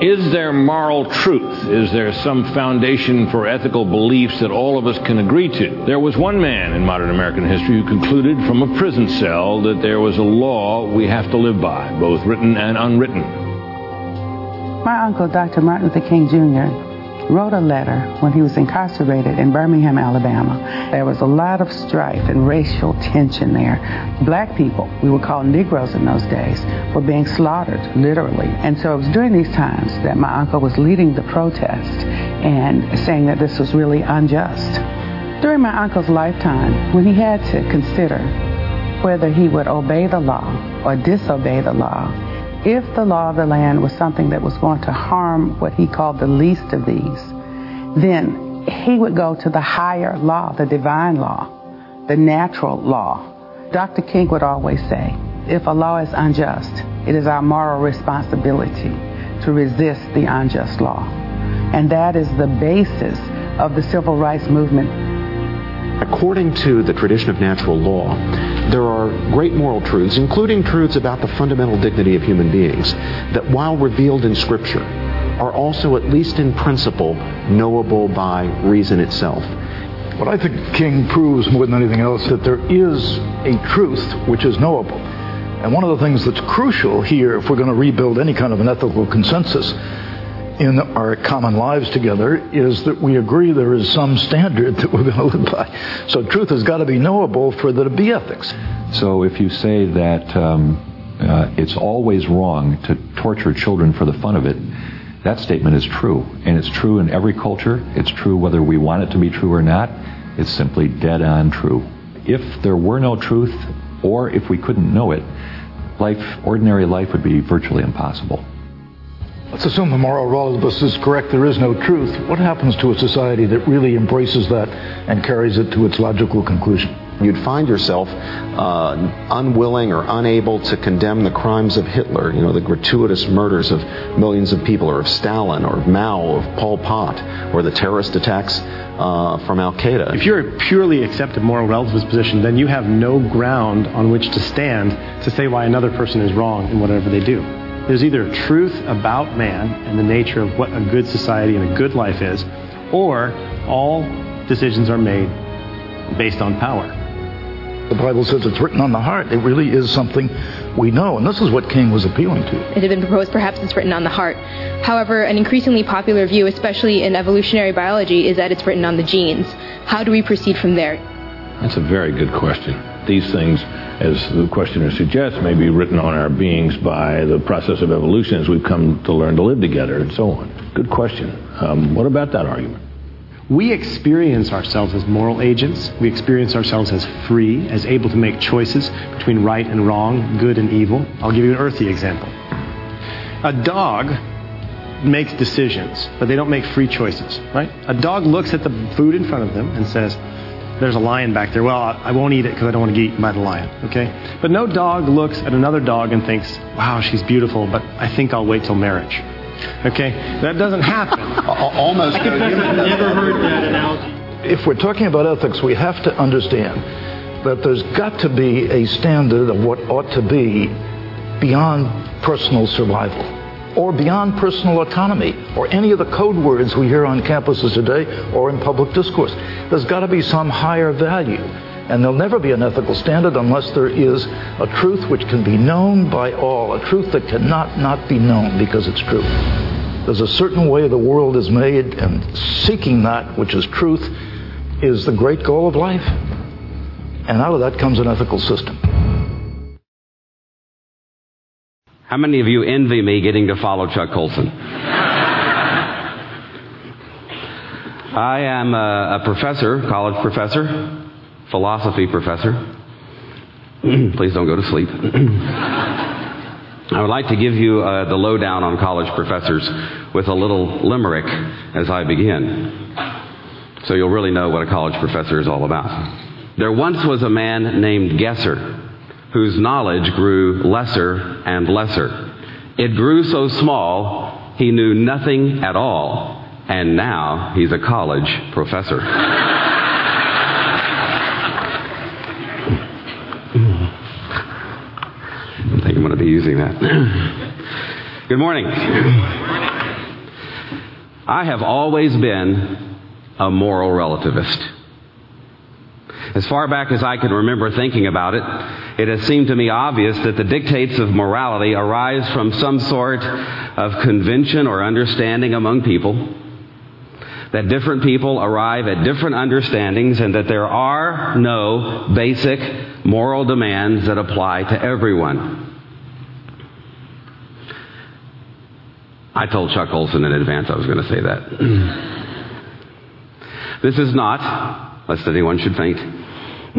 Is there moral truth? Is there some foundation for ethical beliefs that all of us can agree to? There was one man in modern American history who concluded from a prison cell that there was a law we have to live by, both written and unwritten. My uncle, Dr. Martin Luther King Jr., wrote a letter when he was incarcerated in Birmingham, Alabama. There was a lot of strife and racial tension there. Black people, we were called Negroes in those days, were being slaughtered, literally. And so it was during these times that my uncle was leading the protest and saying that this was really unjust. During my uncle's lifetime, when he had to consider whether he would obey the law or disobey the law, if the law of the land was something that was going to harm what he called the least of these, then he would go to the higher law, the divine law, the natural law. Dr. King would always say, if a law is unjust, it is our moral responsibility to resist the unjust law. And that is the basis of the civil rights movement. According to the tradition of natural law, there are great moral truths, including truths about the fundamental dignity of human beings, that while revealed in Scripture, are also, at least in principle, knowable by reason itself. What I think King proves more than anything else that there is a truth which is knowable. And one of the things that's crucial here, if we're going to rebuild any kind of an ethical consensus, in our common lives together is that we agree there is some standard that we're going to live by. So truth has got to be knowable for there to be ethics. So if you say that um, uh, it's always wrong to torture children for the fun of it, that statement is true. And it's true in every culture. It's true whether we want it to be true or not. It's simply dead on true. If there were no truth, or if we couldn't know it, life, ordinary life would be virtually impossible. Let's assume the moral relativist is correct, there is no truth. What happens to a society that really embraces that and carries it to its logical conclusion? You'd find yourself uh, unwilling or unable to condemn the crimes of Hitler, you know, the gratuitous murders of millions of people, or of Stalin, or of Mao, or of Pol Pot, or the terrorist attacks uh, from Al Qaeda. If you're a purely accepted moral relativist position, then you have no ground on which to stand to say why another person is wrong in whatever they do. There's either truth about man and the nature of what a good society and a good life is, or all decisions are made based on power. The Bible says it's written on the heart. It really is something we know, and this is what King was appealing to. It had been proposed perhaps it's written on the heart. However, an increasingly popular view, especially in evolutionary biology, is that it's written on the genes. How do we proceed from there? That's a very good question. These things as the questioner suggests, may be written on our beings by the process of evolution as we've come to learn to live together and so on. Good question. Um, what about that argument? We experience ourselves as moral agents. We experience ourselves as free, as able to make choices between right and wrong, good and evil. I'll give you an earthy example. A dog makes decisions, but they don't make free choices, right? A dog looks at the food in front of them and says, there's a lion back there. Well, I won't eat it because I don't want to get eaten by the lion. Okay? But no dog looks at another dog and thinks, wow, she's beautiful, but I think I'll wait till marriage. Okay? That doesn't happen. Almost. I confess I've never heard that analogy. If we're talking about ethics, we have to understand that there's got to be a standard of what ought to be beyond personal survival or beyond personal autonomy, or any of the code words we hear on campuses today or in public discourse. There's got to be some higher value. And there'll never be an ethical standard unless there is a truth which can be known by all, a truth that cannot not be known because it's true. There's a certain way the world is made, and seeking that which is truth is the great goal of life. And out of that comes an ethical system. How many of you envy me getting to follow Chuck Colson? I am a, a, professor, college professor, philosophy professor. Please don't go to sleep. I would like to give you uh, the lowdown on college professors with a little limerick as I begin. So you'll really know what a college professor is all about. There once was a man named Gesser whose knowledge grew lesser and lesser. It grew so small, he knew nothing at all, and now he's a college professor. I think I'm going to be using that. Good morning. I have always been a moral relativist. As far back as I can remember thinking about it, it has seemed to me obvious that the dictates of morality arise from some sort of convention or understanding among people, that different people arrive at different understandings, and that there are no basic moral demands that apply to everyone. I told Chuck Colson in advance I was going to say that. this is not, lest anyone should faint,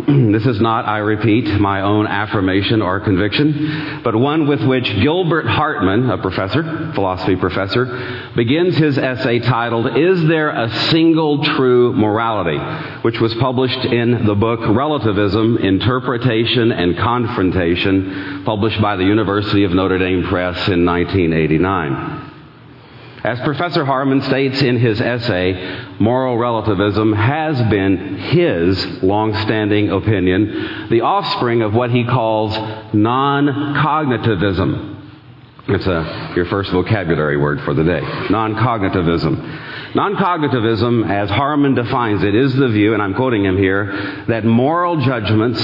this is not, I repeat, my own affirmation or conviction, but one with which Gilbert Harman, a professor, philosophy professor, begins his essay titled, Is There a Single True Morality? which was published in the book Relativism, Interpretation and Confrontation, published by the University of Notre Dame Press in 1989. As Professor Harman states in his essay, moral relativism has been his long-standing opinion, the offspring of what he calls non-cognitivism. It's a, your first vocabulary word for the day. Non-cognitivism. Non-cognitivism, as Harman defines it, is the view, and I'm quoting him here, that moral judgments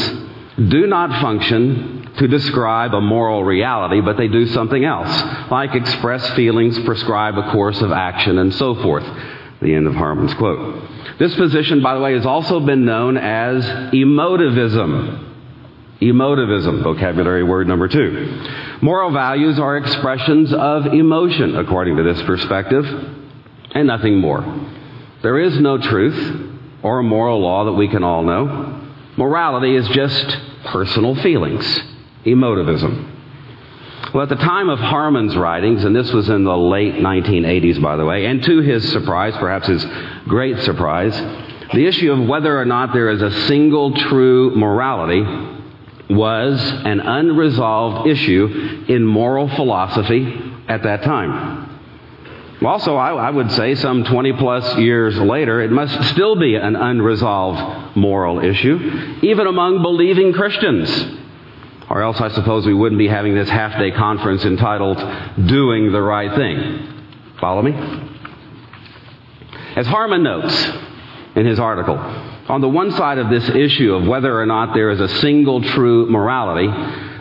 do not function to describe a moral reality, but they do something else, like express feelings, prescribe a course of action, and so forth. The end of Harman's quote. This position, by the way, has also been known as emotivism. Emotivism, vocabulary word number two. Moral values are expressions of emotion, according to this perspective, and nothing more. There is no truth or a moral law that we can all know. Morality is just personal feelings emotivism. Well, at the time of Harman's writings, and this was in the late 1980s, by the way, and to his surprise, perhaps his great surprise, the issue of whether or not there is a single true morality was an unresolved issue in moral philosophy at that time. Also, I, I, would say some 20 plus years later, it must still be an unresolved moral issue, even among believing Christians. Or else I suppose we wouldn't be having this half day conference entitled Doing the Right Thing. Follow me? As Harman notes in his article, on the one side of this issue of whether or not there is a single true morality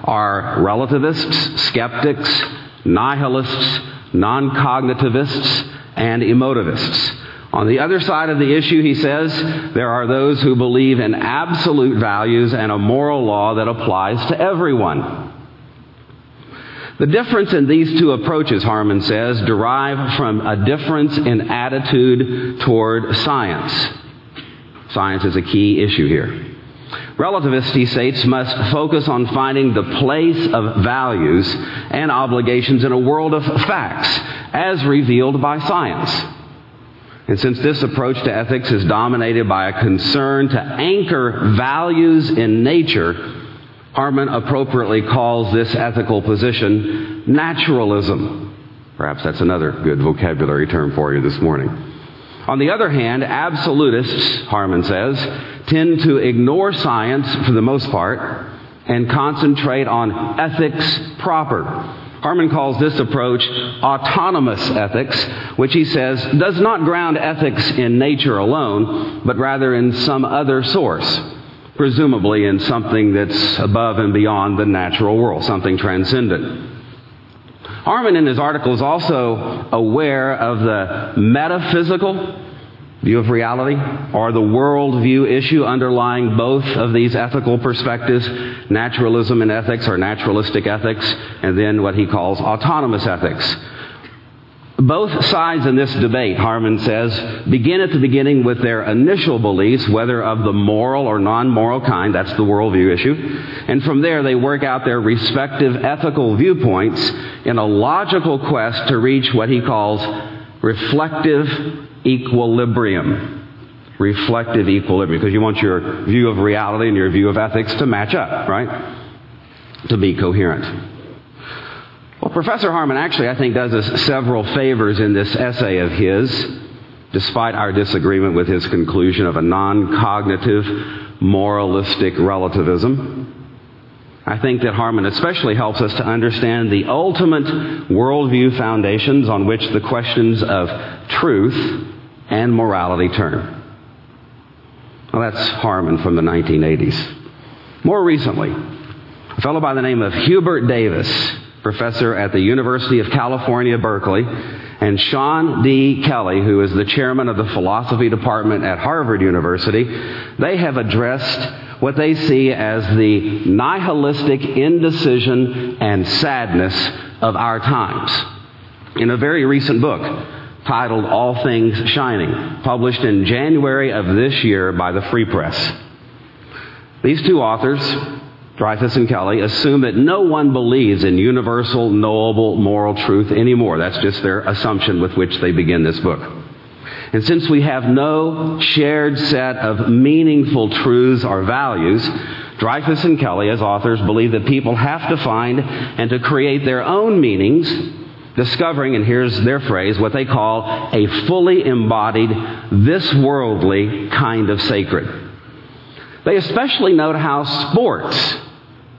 are relativists, skeptics, nihilists, non cognitivists, and emotivists. On the other side of the issue, he says, there are those who believe in absolute values and a moral law that applies to everyone. The difference in these two approaches, Harman says, derive from a difference in attitude toward science. Science is a key issue here. Relativists, he states, must focus on finding the place of values and obligations in a world of facts as revealed by science. And since this approach to ethics is dominated by a concern to anchor values in nature, Harman appropriately calls this ethical position naturalism. Perhaps that's another good vocabulary term for you this morning. On the other hand, absolutists, Harman says, tend to ignore science for the most part and concentrate on ethics proper Harman calls this approach autonomous ethics, which he says does not ground ethics in nature alone, but rather in some other source, presumably in something that's above and beyond the natural world, something transcendent. Harman in his article is also aware of the metaphysical view of reality or the worldview issue underlying both of these ethical perspectives naturalism and ethics or naturalistic ethics, and then what he calls autonomous ethics. Both sides in this debate, Harman says, begin at the beginning with their initial beliefs, whether of the moral or non moral kind, that's the worldview issue, and from there they work out their respective ethical viewpoints in a logical quest to reach what he calls reflective equilibrium. Reflective equilibrium, because you want your view of reality and your view of ethics to match up, right? To be coherent. Well, Professor Harman actually, I think, does us several favors in this essay of his, despite our disagreement with his conclusion of a non cognitive, moralistic relativism. I think that Harman especially helps us to understand the ultimate worldview foundations on which the questions of truth and morality turn. Well, that's Harman from the 1980s. More recently, a fellow by the name of Hubert Davis, professor at the University of California, Berkeley, and Sean D. Kelly, who is the chairman of the philosophy department at Harvard University, they have addressed what they see as the nihilistic indecision and sadness of our times. In a very recent book titled All Things Shining, published in January of this year by the Free Press. These two authors, Dreyfus and Kelly, assume that no one believes in universal, knowable, moral truth anymore. That's just their assumption with which they begin this book. And since we have no shared set of meaningful truths or values, Dreyfus and Kelly, as authors, believe that people have to find and to create their own meanings, discovering, and here's their phrase, what they call a fully embodied, this worldly kind of sacred. They especially note how sports,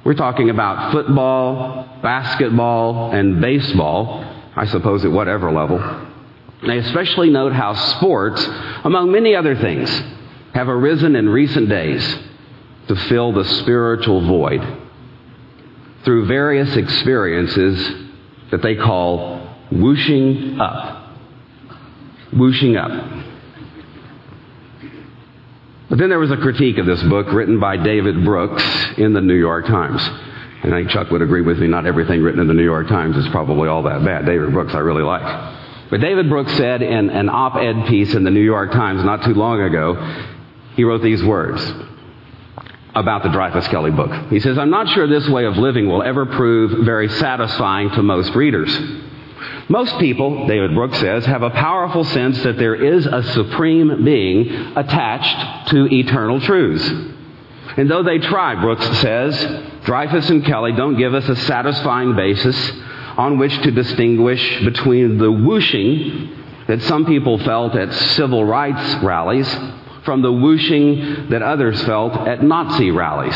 we're talking about football, basketball, and baseball, I suppose at whatever level, they especially note how sports, among many other things, have arisen in recent days to fill the spiritual void through various experiences that they call whooshing up. Whooshing up. But then there was a critique of this book written by David Brooks in the New York Times. And I think Chuck would agree with me, not everything written in the New York Times is probably all that bad. David Brooks I really like. But David Brooks said in an op ed piece in the New York Times not too long ago, he wrote these words about the Dreyfus Kelly book. He says, I'm not sure this way of living will ever prove very satisfying to most readers. Most people, David Brooks says, have a powerful sense that there is a supreme being attached to eternal truths. And though they try, Brooks says, Dreyfus and Kelly don't give us a satisfying basis on which to distinguish between the whooshing that some people felt at civil rights rallies from the whooshing that others felt at Nazi rallies.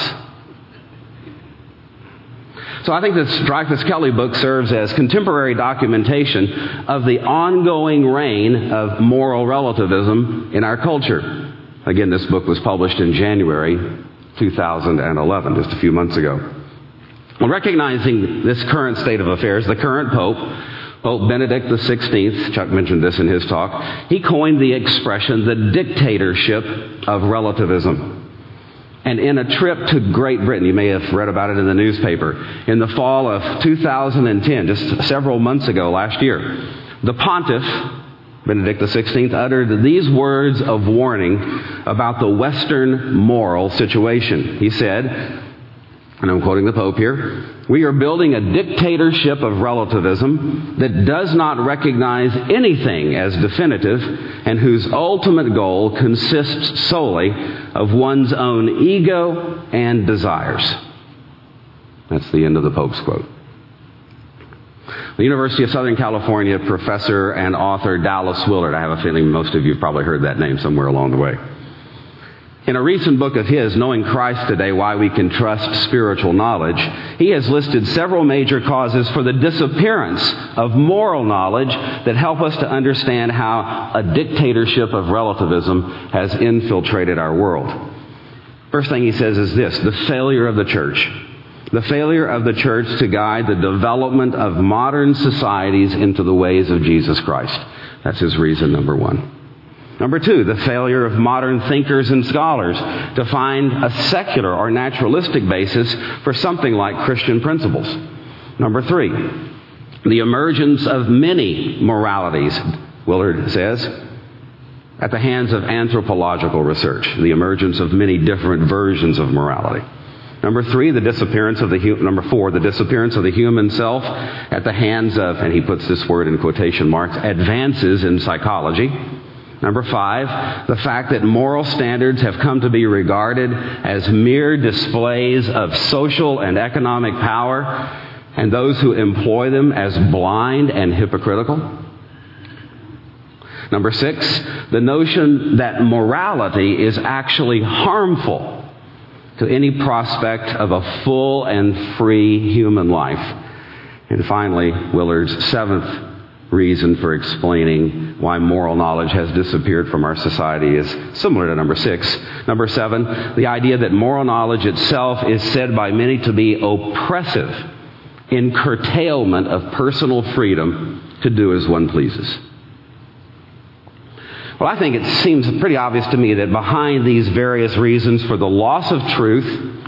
So I think this Dreyfus Kelly book serves as contemporary documentation of the ongoing reign of moral relativism in our culture. Again, this book was published in January 2011, just a few months ago. Well, recognizing this current state of affairs, the current Pope, Pope Benedict XVI, Chuck mentioned this in his talk, he coined the expression the dictatorship of relativism. And in a trip to Great Britain, you may have read about it in the newspaper, in the fall of 2010, just several months ago last year, the pontiff, Benedict XVI, uttered these words of warning about the Western moral situation. He said, and I'm quoting the Pope here, we are building a dictatorship of relativism that does not recognize anything as definitive and whose ultimate goal consists solely of one's own ego and desires. That's the end of the Pope's quote. The University of Southern California professor and author Dallas Willard, I have a feeling most of you have probably heard that name somewhere along the way. In a recent book of his, Knowing Christ Today Why We Can Trust Spiritual Knowledge, he has listed several major causes for the disappearance of moral knowledge that help us to understand how a dictatorship of relativism has infiltrated our world. First thing he says is this the failure of the church. The failure of the church to guide the development of modern societies into the ways of Jesus Christ. That's his reason number one. Number two, the failure of modern thinkers and scholars to find a secular or naturalistic basis for something like Christian principles. Number three, the emergence of many moralities, Willard says, at the hands of anthropological research, the emergence of many different versions of morality. Number three, the disappearance of the number four, the disappearance of the human self at the hands of, and he puts this word in quotation marks, advances in psychology. Number five, the fact that moral standards have come to be regarded as mere displays of social and economic power, and those who employ them as blind and hypocritical. Number six, the notion that morality is actually harmful to any prospect of a full and free human life. And finally, Willard's seventh reason for explaining why moral knowledge has disappeared from our society is similar to number six. Number seven, the idea that moral knowledge itself is said by many to be oppressive in curtailment of personal freedom to do as one pleases. Well, I think it seems pretty obvious to me that behind these various reasons for the loss of truth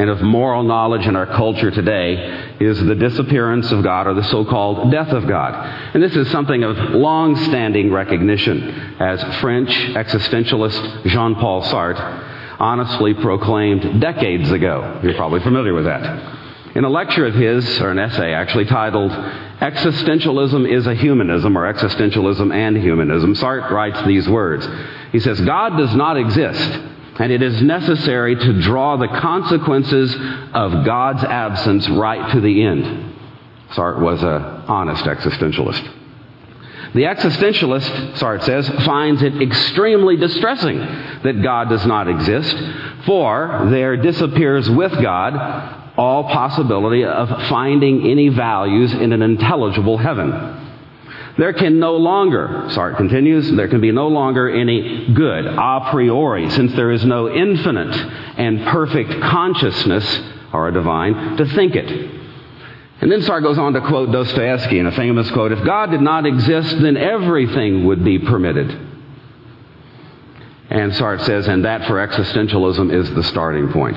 and of moral knowledge in our culture today is the disappearance of God or the so called death of God. And this is something of long standing recognition, as French existentialist Jean Paul Sartre honestly proclaimed decades ago. You're probably familiar with that. In a lecture of his, or an essay actually, titled Existentialism is a Humanism, or Existentialism and Humanism, Sartre writes these words. He says, God does not exist and it is necessary to draw the consequences of God's absence right to the end. Sartre was an honest existentialist. The existentialist, Sartre says, finds it extremely distressing that God does not exist, for there disappears with God all possibility of finding any values in an intelligible heaven. There can no longer, Sartre continues, there can be no longer any good a priori, since there is no infinite and perfect consciousness or a divine to think it. And then Sartre goes on to quote Dostoevsky in a famous quote If God did not exist, then everything would be permitted. And Sartre says, and that for existentialism is the starting point.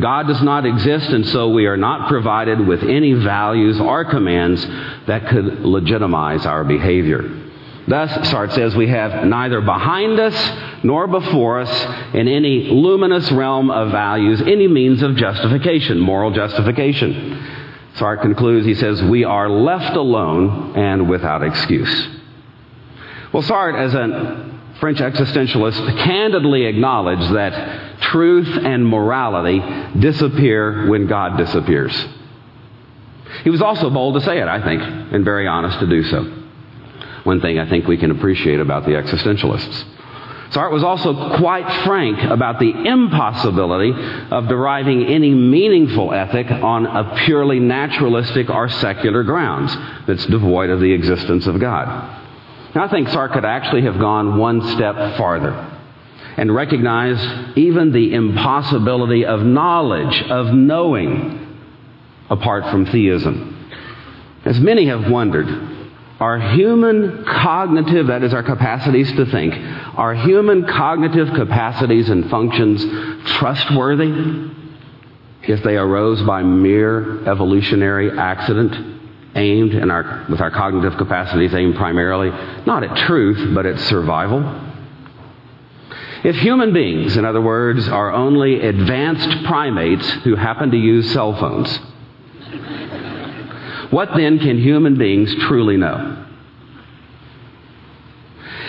God does not exist, and so we are not provided with any values or commands that could legitimize our behavior. Thus, Sartre says, we have neither behind us nor before us in any luminous realm of values any means of justification, moral justification. Sartre concludes, he says, we are left alone and without excuse. Well, Sartre, as a French existentialists candidly acknowledge that truth and morality disappear when God disappears. He was also bold to say it, I think, and very honest to do so. One thing I think we can appreciate about the existentialists. Sartre was also quite frank about the impossibility of deriving any meaningful ethic on a purely naturalistic or secular grounds that's devoid of the existence of God. Now, I think Sartre could actually have gone one step farther and recognized even the impossibility of knowledge, of knowing, apart from theism. As many have wondered, are human cognitive, that is, our capacities to think, are human cognitive capacities and functions trustworthy if they arose by mere evolutionary accident? Aimed our, with our cognitive capacities aimed primarily not at truth, but at survival? If human beings, in other words, are only advanced primates who happen to use cell phones, what then can human beings truly know?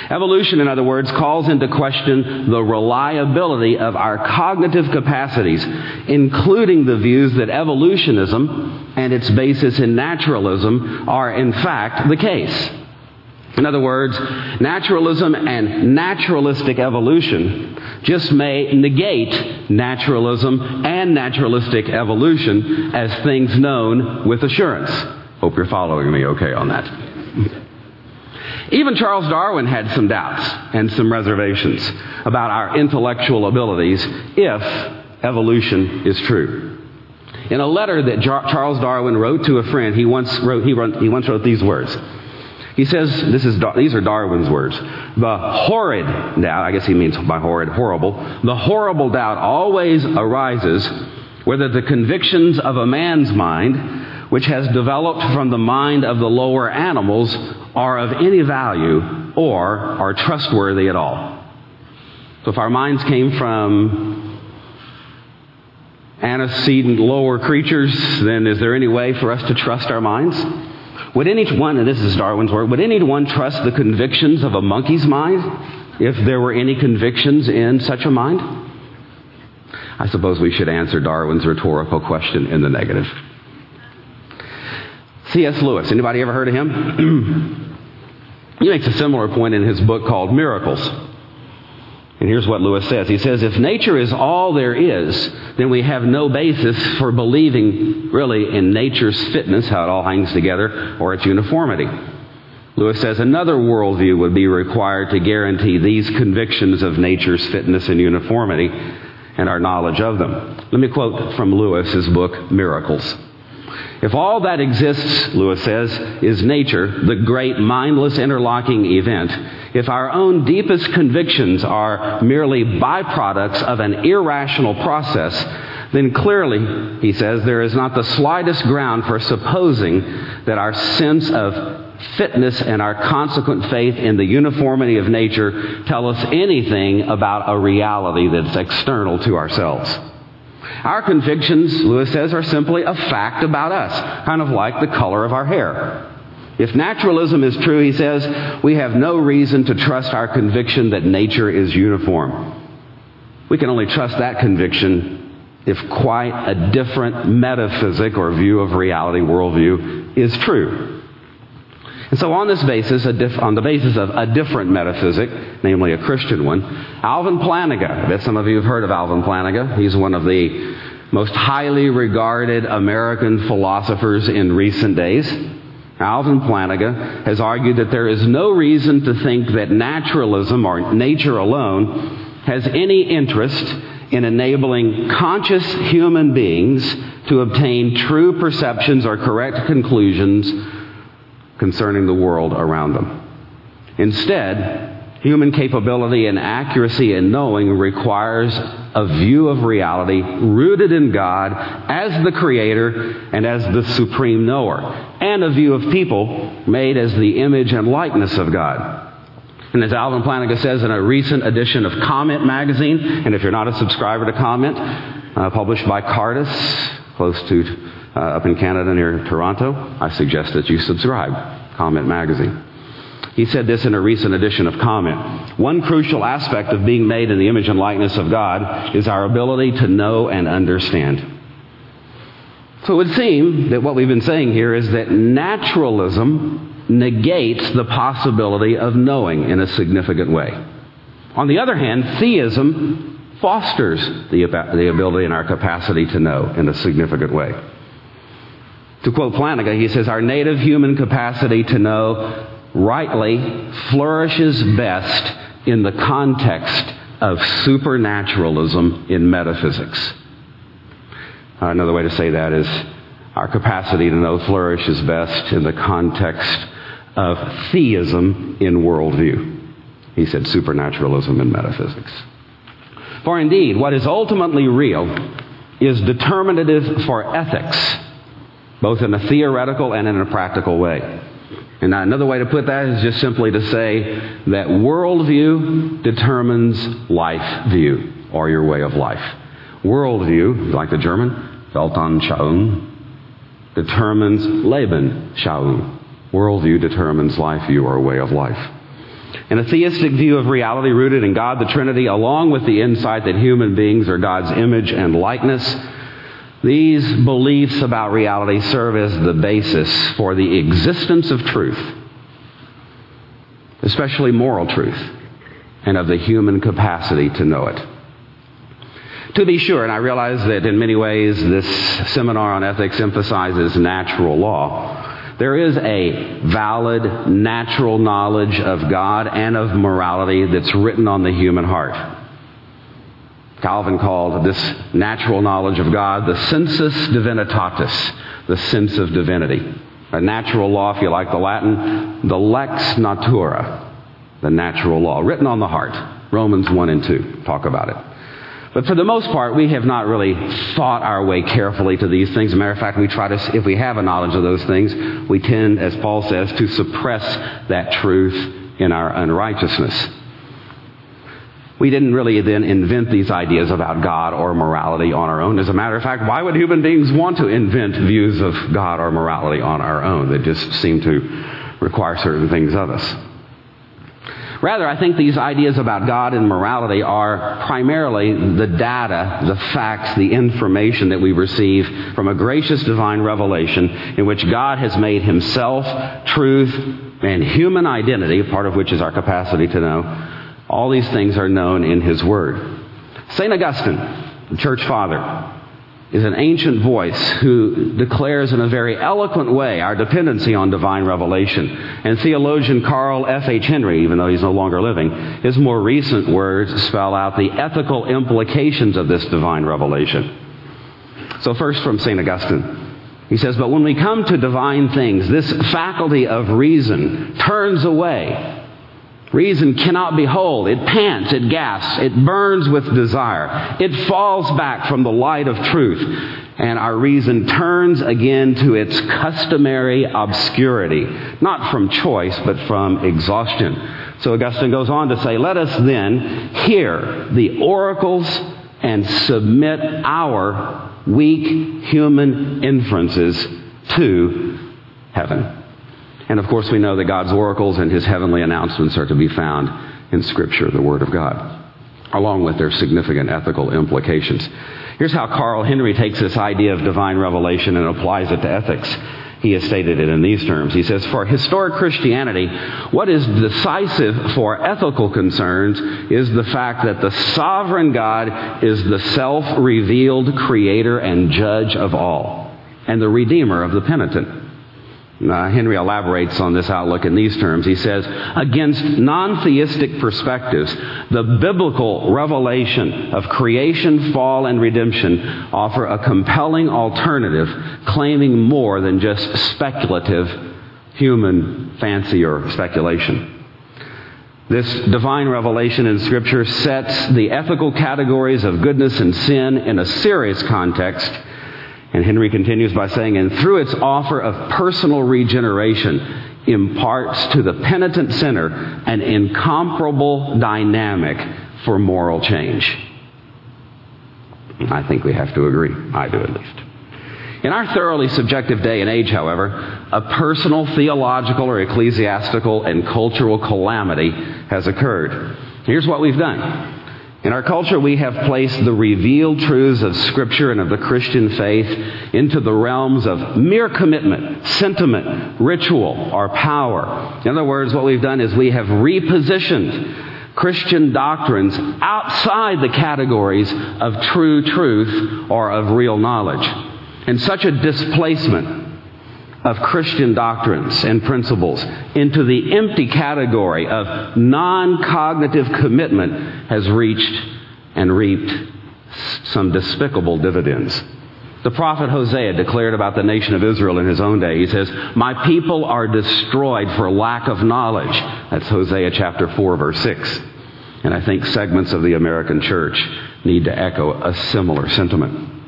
Evolution, in other words, calls into question the reliability of our cognitive capacities, including the views that evolutionism and its basis in naturalism are in fact the case. In other words, naturalism and naturalistic evolution just may negate naturalism and naturalistic evolution as things known with assurance. Hope you're following me okay on that. Even Charles Darwin had some doubts and some reservations about our intellectual abilities if evolution is true. In a letter that Charles Darwin wrote to a friend, he once wrote, he, he once wrote these words. He says, this is, these are Darwin's words. The horrid doubt, I guess he means by horrid, horrible, the horrible doubt always arises whether the convictions of a man's mind, which has developed from the mind of the lower animals, are of any value or are trustworthy at all. So if our minds came from antecedent lower creatures, then is there any way for us to trust our minds? Would anyone, and this is Darwin's word, would anyone trust the convictions of a monkey's mind if there were any convictions in such a mind? I suppose we should answer Darwin's rhetorical question in the negative. C.S. Lewis, anybody ever heard of him? he makes a similar point in his book called Miracles. And here's what Lewis says. He says, if nature is all there is, then we have no basis for believing really in nature's fitness, how it all hangs together, or its uniformity. Lewis says another worldview would be required to guarantee these convictions of nature's fitness and uniformity and our knowledge of them. Let me quote from Lewis's book, Miracles. If all that exists, Lewis says, is nature, the great mindless interlocking event, if our own deepest convictions are merely byproducts of an irrational process, then clearly, he says, there is not the slightest ground for supposing that our sense of fitness and our consequent faith in the uniformity of nature tell us anything about a reality that's external to ourselves. Our convictions, Lewis says, are simply a fact about us, kind of like the color of our hair. If naturalism is true, he says, we have no reason to trust our conviction that nature is uniform. We can only trust that conviction if quite a different metaphysic or view of reality, worldview, is true. And so, on this basis, diff- on the basis of a different metaphysic, namely a Christian one, Alvin Plantinga, I bet some of you have heard of Alvin Plantinga. He's one of the most highly regarded American philosophers in recent days. Alvin Plantinga has argued that there is no reason to think that naturalism or nature alone has any interest in enabling conscious human beings to obtain true perceptions or correct conclusions concerning the world around them. Instead, human capability and accuracy in knowing requires a view of reality rooted in God as the creator and as the supreme knower, and a view of people made as the image and likeness of God. And as Alvin Plantinga says in a recent edition of Comment magazine, and if you're not a subscriber to Comment, uh, published by Cardus, close to uh, up in Canada near Toronto, I suggest that you subscribe. Comment magazine. He said this in a recent edition of Comment. One crucial aspect of being made in the image and likeness of God is our ability to know and understand. So it would seem that what we've been saying here is that naturalism negates the possibility of knowing in a significant way. On the other hand, theism fosters the, the ability and our capacity to know in a significant way. To quote Plantinga, he says, Our native human capacity to know rightly flourishes best in the context of supernaturalism in metaphysics. Uh, another way to say that is our capacity to know flourishes best in the context of theism in worldview. He said supernaturalism in metaphysics. For indeed, what is ultimately real is determinative for ethics, both in a theoretical and in a practical way. And another way to put that is just simply to say that worldview determines life view, or your way of life. Worldview, like the German, Weltanschauung, determines Lebensschauung. Worldview determines life view, or way of life. And a theistic view of reality rooted in God, the Trinity, along with the insight that human beings are God's image and likeness, these beliefs about reality serve as the basis for the existence of truth, especially moral truth, and of the human capacity to know it. To be sure, and I realize that in many ways this seminar on ethics emphasizes natural law, there is a valid natural knowledge of God and of morality that's written on the human heart. Calvin called this natural knowledge of God the sensus divinitatis, the sense of divinity. A natural law, if you like the Latin, the lex natura, the natural law, written on the heart. Romans 1 and 2 talk about it. But for the most part, we have not really thought our way carefully to these things. As a matter of fact, we try to, if we have a knowledge of those things, we tend, as Paul says, to suppress that truth in our unrighteousness. We didn't really then invent these ideas about God or morality on our own. As a matter of fact, why would human beings want to invent views of God or morality on our own They just seem to require certain things of us? Rather, I think these ideas about God and morality are primarily the data, the facts, the information that we receive from a gracious divine revelation in which God has made himself, truth, and human identity, part of which is our capacity to know, All these things are known in his word. St. Augustine, the church father, is an ancient voice who declares in a very eloquent way our dependency on divine revelation. And theologian Carl F. H. Henry, even though he's no longer living, his more recent words spell out the ethical implications of this divine revelation. So, first from St. Augustine. He says, But when we come to divine things, this faculty of reason turns away Reason cannot behold. It pants, it gasps, it burns with desire. It falls back from the light of truth. And our reason turns again to its customary obscurity, not from choice, but from exhaustion. So Augustine goes on to say, Let us then hear the oracles and submit our weak human inferences to heaven. And of course, we know that God's oracles and his heavenly announcements are to be found in Scripture, the Word of God, along with their significant ethical implications. Here's how Carl Henry takes this idea of divine revelation and applies it to ethics. He has stated it in these terms. He says, For historic Christianity, what is decisive for ethical concerns is the fact that the sovereign God is the self revealed creator and judge of all, and the redeemer of the penitent. Uh, Henry elaborates on this outlook in these terms. He says, against non theistic perspectives, the biblical revelation of creation, fall, and redemption offer a compelling alternative claiming more than just speculative human fancy or speculation. This divine revelation in Scripture sets the ethical categories of goodness and sin in a serious context and Henry continues by saying, and through its offer of personal regeneration, imparts to the penitent sinner an incomparable dynamic for moral change. I think we have to agree. I do at least. In our thoroughly subjective day and age, however, a personal, theological, or ecclesiastical and cultural calamity has occurred. Here's what we've done. In our culture, we have placed the revealed truths of Scripture and of the Christian faith into the realms of mere commitment, sentiment, ritual, or power. In other words, what we've done is we have repositioned Christian doctrines outside the categories of true truth or of real knowledge. And such a displacement of Christian doctrines and principles into the empty category of non cognitive commitment has reached and reaped some despicable dividends. The prophet Hosea declared about the nation of Israel in his own day. He says, My people are destroyed for lack of knowledge. That's Hosea chapter 4, verse 6. And I think segments of the American church need to echo a similar sentiment.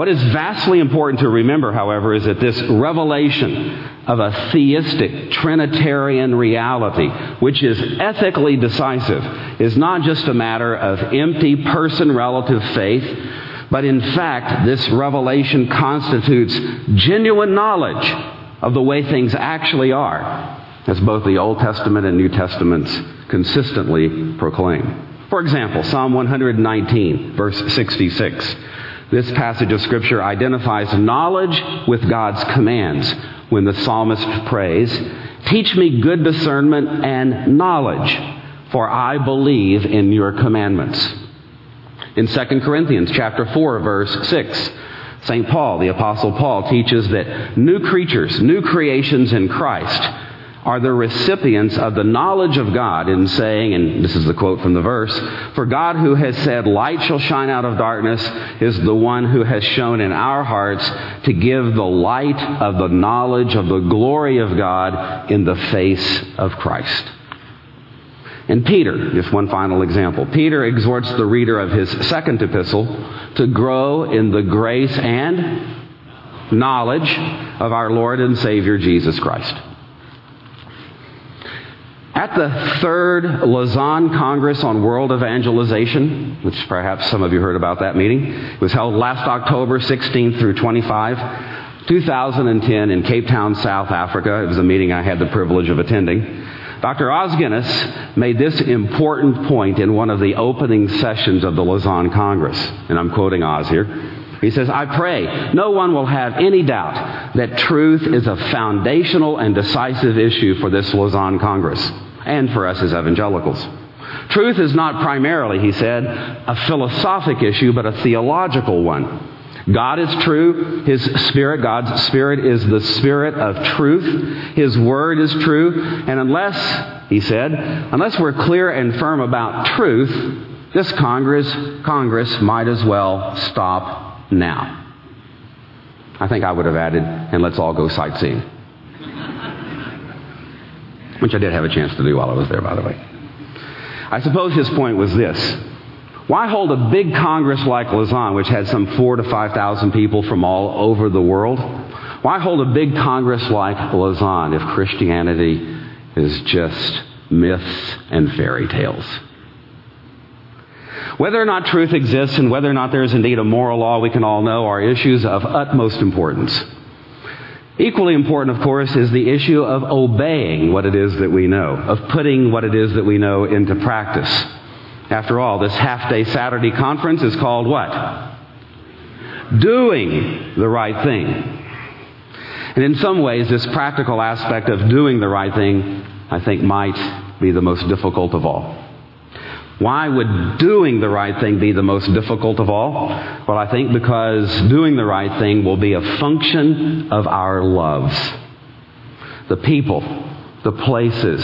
What is vastly important to remember, however, is that this revelation of a theistic Trinitarian reality, which is ethically decisive, is not just a matter of empty person relative faith, but in fact, this revelation constitutes genuine knowledge of the way things actually are, as both the Old Testament and New Testaments consistently proclaim. For example, Psalm 119, verse 66. This passage of Scripture identifies knowledge with God's commands when the psalmist prays, Teach me good discernment and knowledge, for I believe in your commandments. In 2 Corinthians chapter 4 verse 6, St. Paul, the apostle Paul teaches that new creatures, new creations in Christ are the recipients of the knowledge of God in saying, and this is the quote from the verse, For God who has said, Light shall shine out of darkness, is the one who has shown in our hearts to give the light of the knowledge of the glory of God in the face of Christ. And Peter, just one final example. Peter exhorts the reader of his second epistle to grow in the grace and knowledge of our Lord and Savior Jesus Christ. At the third Lausanne Congress on World Evangelization, which perhaps some of you heard about that meeting, it was held last October 16th through 25, 2010 in Cape Town, South Africa. It was a meeting I had the privilege of attending. Dr. Os made this important point in one of the opening sessions of the Lausanne Congress, and I'm quoting Os here. He says, I pray no one will have any doubt that truth is a foundational and decisive issue for this Lausanne Congress and for us as evangelicals. Truth is not primarily, he said, a philosophic issue, but a theological one. God is true. His Spirit, God's Spirit, is the Spirit of truth. His Word is true. And unless, he said, unless we're clear and firm about truth, this Congress, Congress might as well stop now. I think I would have added, and let's all go sightseeing. Which I did have a chance to do while I was there, by the way. I suppose his point was this why hold a big Congress like Lausanne, which had some four to 5,000 people from all over the world? Why hold a big Congress like Lausanne if Christianity is just myths and fairy tales? Whether or not truth exists and whether or not there is indeed a moral law we can all know are issues of utmost importance. Equally important, of course, is the issue of obeying what it is that we know, of putting what it is that we know into practice. After all, this half day Saturday conference is called what? Doing the right thing. And in some ways, this practical aspect of doing the right thing, I think, might be the most difficult of all. Why would doing the right thing be the most difficult of all? Well, I think because doing the right thing will be a function of our loves. The people, the places,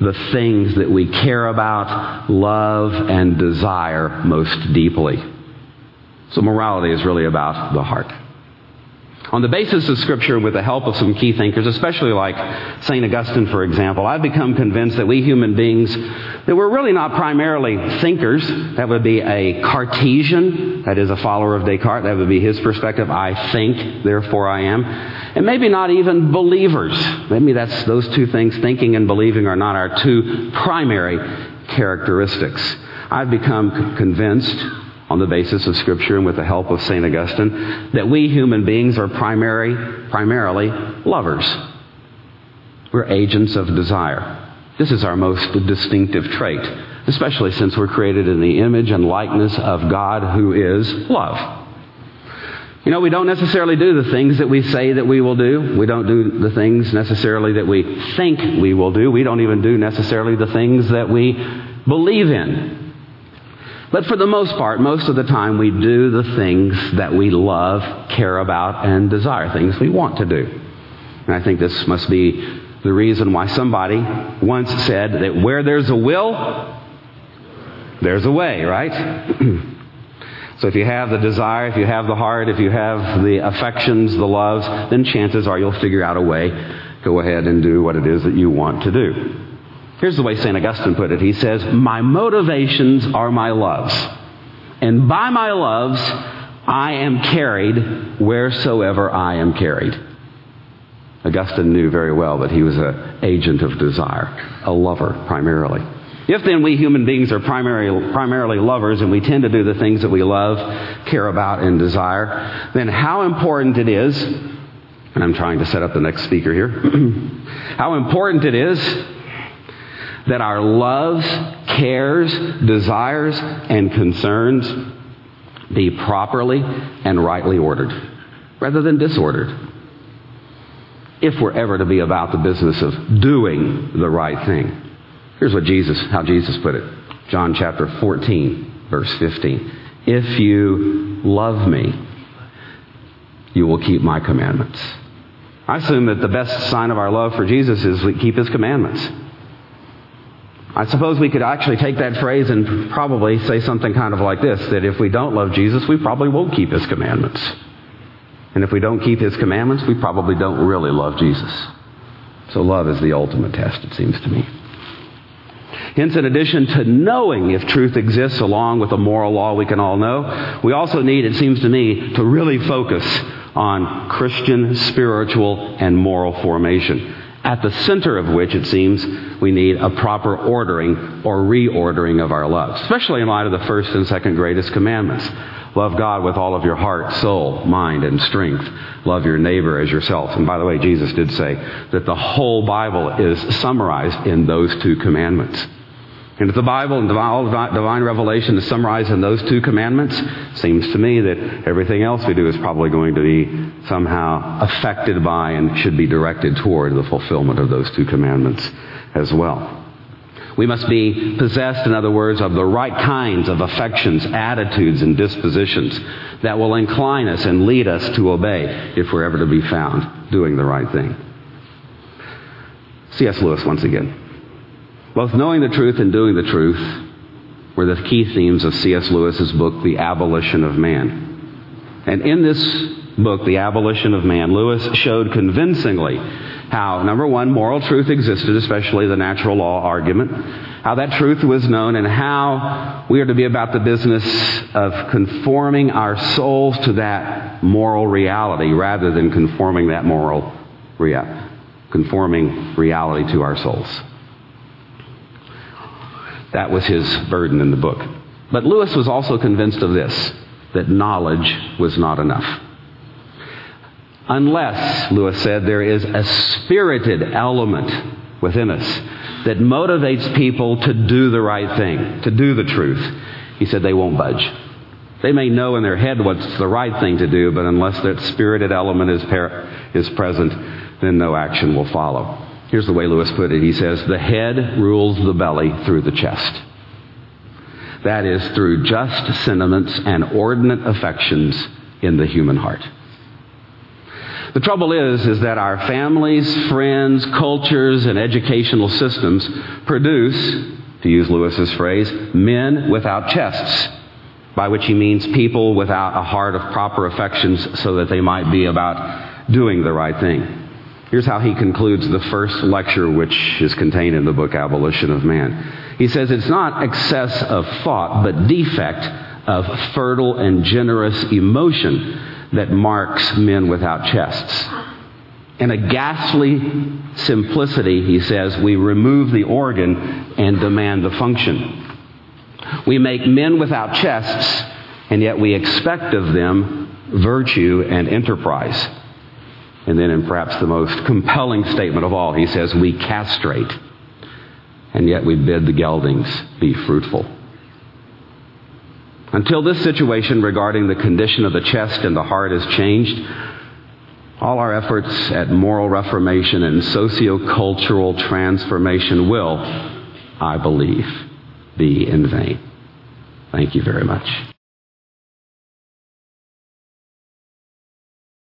the things that we care about, love, and desire most deeply. So morality is really about the heart. On the basis of Scripture, with the help of some key thinkers, especially like St. Augustine, for example, I've become convinced that we human beings, that we're really not primarily thinkers. That would be a Cartesian, that is a follower of Descartes. That would be his perspective. I think, therefore I am. And maybe not even believers. Maybe that's those two things, thinking and believing, are not our two primary characteristics. I've become convinced on the basis of Scripture and with the help of St. Augustine, that we human beings are primary, primarily lovers. We're agents of desire. This is our most distinctive trait, especially since we're created in the image and likeness of God who is love. You know, we don't necessarily do the things that we say that we will do. We don't do the things necessarily that we think we will do. We don't even do necessarily the things that we believe in. But for the most part, most of the time, we do the things that we love, care about, and desire, things we want to do. And I think this must be the reason why somebody once said that where there's a will, there's a way, right? so if you have the desire, if you have the heart, if you have the affections, the loves, then chances are you'll figure out a way. Go ahead and do what it is that you want to do. Here's the way St. Augustine put it. He says, My motivations are my loves, and by my loves I am carried wheresoever I am carried. Augustine knew very well that he was an agent of desire, a lover primarily. If then we human beings are primarily, primarily lovers and we tend to do the things that we love, care about, and desire, then how important it is, and I'm trying to set up the next speaker here, how important it is that our loves, cares, desires, and concerns be properly and rightly ordered rather than disordered. If we're ever to be about the business of doing the right thing. Here's what Jesus, how Jesus put it. John chapter 14, verse 15. If you love me, you will keep my commandments. I assume that the best sign of our love for Jesus is we keep his commandments. I suppose we could actually take that phrase and probably say something kind of like this that if we don't love Jesus, we probably won't keep his commandments. And if we don't keep his commandments, we probably don't really love Jesus. So love is the ultimate test, it seems to me. Hence, in addition to knowing if truth exists along with a moral law we can all know, we also need, it seems to me, to really focus on Christian spiritual and moral formation at the center of which it seems we need a proper ordering or reordering of our love, especially in light of the first and second greatest commandments. Love God with all of your heart, soul, mind, and strength. Love your neighbor as yourself. And by the way, Jesus did say that the whole Bible is summarized in those two commandments. And if the Bible and all divine revelation is summarized in those two commandments, seems to me that everything else we do is probably going to be somehow affected by and should be directed toward the fulfillment of those two commandments as well. We must be possessed, in other words, of the right kinds of affections, attitudes, and dispositions that will incline us and lead us to obey if we're ever to be found doing the right thing. C.S. Lewis once again. Both knowing the truth and doing the truth were the key themes of C.S. Lewis's book, The Abolition of Man. And in this book, The Abolition of Man, Lewis showed convincingly how, number one, moral truth existed, especially the natural law argument, how that truth was known, and how we are to be about the business of conforming our souls to that moral reality rather than conforming that moral reality, conforming reality to our souls. That was his burden in the book. But Lewis was also convinced of this that knowledge was not enough. Unless, Lewis said, there is a spirited element within us that motivates people to do the right thing, to do the truth, he said they won't budge. They may know in their head what's the right thing to do, but unless that spirited element is, par- is present, then no action will follow. Here's the way Lewis put it. He says, The head rules the belly through the chest. That is, through just sentiments and ordinate affections in the human heart. The trouble is, is that our families, friends, cultures, and educational systems produce, to use Lewis's phrase, men without chests, by which he means people without a heart of proper affections so that they might be about doing the right thing. Here's how he concludes the first lecture, which is contained in the book Abolition of Man. He says it's not excess of thought, but defect of fertile and generous emotion that marks men without chests. In a ghastly simplicity, he says, we remove the organ and demand the function. We make men without chests, and yet we expect of them virtue and enterprise. And then, in perhaps the most compelling statement of all, he says, We castrate, and yet we bid the geldings be fruitful. Until this situation regarding the condition of the chest and the heart is changed, all our efforts at moral reformation and sociocultural transformation will, I believe, be in vain. Thank you very much.